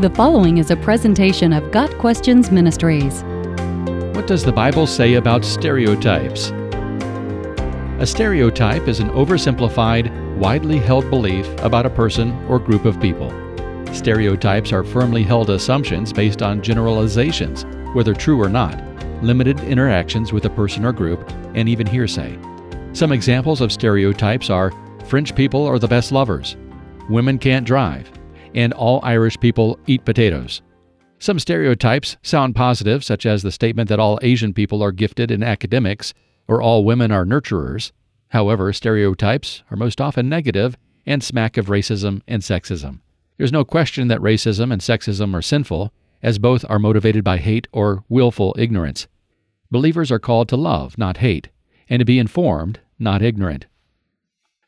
The following is a presentation of Got Questions Ministries. What does the Bible say about stereotypes? A stereotype is an oversimplified, widely held belief about a person or group of people. Stereotypes are firmly held assumptions based on generalizations, whether true or not, limited interactions with a person or group, and even hearsay. Some examples of stereotypes are French people are the best lovers, women can't drive, and all Irish people eat potatoes. Some stereotypes sound positive, such as the statement that all Asian people are gifted in academics or all women are nurturers. However, stereotypes are most often negative and smack of racism and sexism. There's no question that racism and sexism are sinful, as both are motivated by hate or willful ignorance. Believers are called to love, not hate, and to be informed, not ignorant.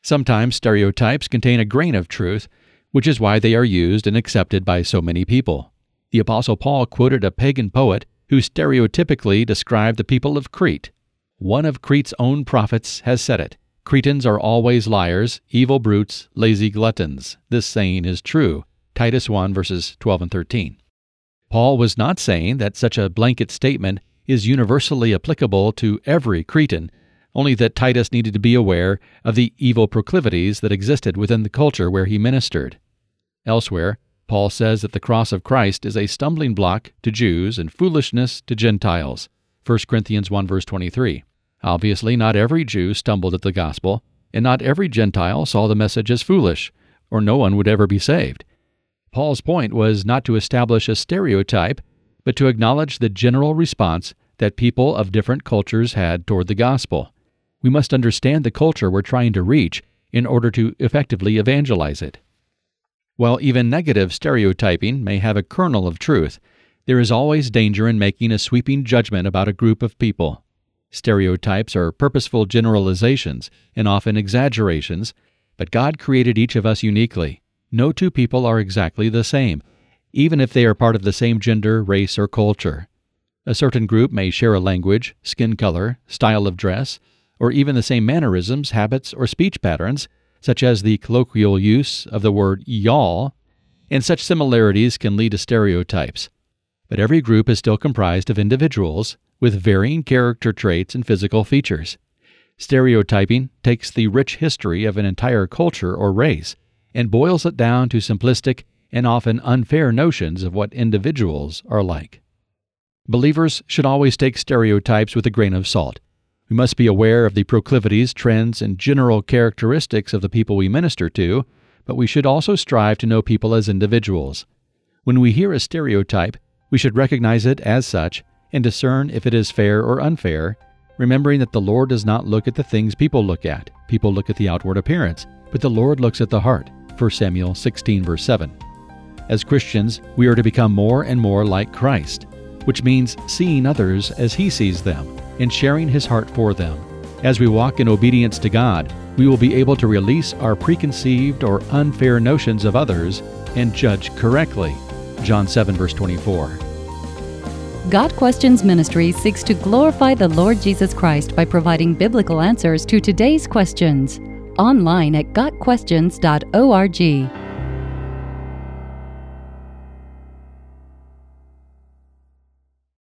Sometimes stereotypes contain a grain of truth, which is why they are used and accepted by so many people. The Apostle Paul quoted a pagan poet who stereotypically described the people of Crete. One of Crete's own prophets has said it Cretans are always liars, evil brutes, lazy gluttons. This saying is true. Titus 1 verses 12 and 13. Paul was not saying that such a blanket statement is universally applicable to every Cretan, only that Titus needed to be aware of the evil proclivities that existed within the culture where he ministered. Elsewhere, Paul says that the cross of Christ is a stumbling block to Jews and foolishness to Gentiles. 1 Corinthians 1 verse 23. Obviously, not every Jew stumbled at the gospel, and not every Gentile saw the message as foolish, or no one would ever be saved. Paul's point was not to establish a stereotype, but to acknowledge the general response that people of different cultures had toward the gospel. We must understand the culture we're trying to reach in order to effectively evangelize it. While even negative stereotyping may have a kernel of truth, there is always danger in making a sweeping judgment about a group of people. Stereotypes are purposeful generalizations and often exaggerations, but God created each of us uniquely. No two people are exactly the same, even if they are part of the same gender, race, or culture. A certain group may share a language, skin color, style of dress, or even the same mannerisms, habits, or speech patterns, such as the colloquial use of the word y'all, and such similarities can lead to stereotypes. But every group is still comprised of individuals with varying character traits and physical features. Stereotyping takes the rich history of an entire culture or race and boils it down to simplistic and often unfair notions of what individuals are like. Believers should always take stereotypes with a grain of salt. We must be aware of the proclivities, trends, and general characteristics of the people we minister to, but we should also strive to know people as individuals. When we hear a stereotype, we should recognize it as such and discern if it is fair or unfair, remembering that the Lord does not look at the things people look at. People look at the outward appearance, but the Lord looks at the heart. 1 Samuel 16, verse 7. As Christians, we are to become more and more like Christ, which means seeing others as He sees them and sharing His heart for them. As we walk in obedience to God, we will be able to release our preconceived or unfair notions of others and judge correctly. John 7, verse 24. Got Questions Ministry seeks to glorify the Lord Jesus Christ by providing biblical answers to today's questions. Online at GotQuestions.org.